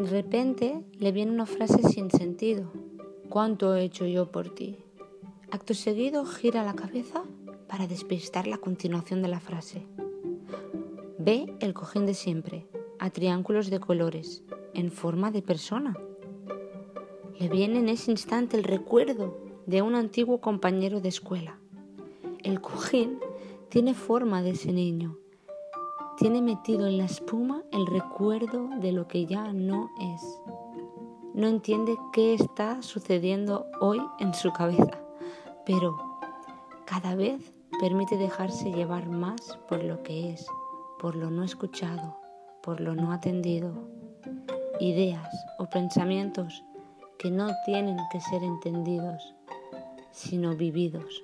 De repente le viene una frase sin sentido. ¿Cuánto he hecho yo por ti? Acto seguido gira la cabeza para despistar la continuación de la frase. Ve el cojín de siempre, a triángulos de colores, en forma de persona. Le viene en ese instante el recuerdo de un antiguo compañero de escuela. El cojín tiene forma de ese niño. Tiene metido en la espuma el recuerdo de lo que ya no es. No entiende qué está sucediendo hoy en su cabeza, pero cada vez permite dejarse llevar más por lo que es, por lo no escuchado, por lo no atendido. Ideas o pensamientos que no tienen que ser entendidos, sino vividos.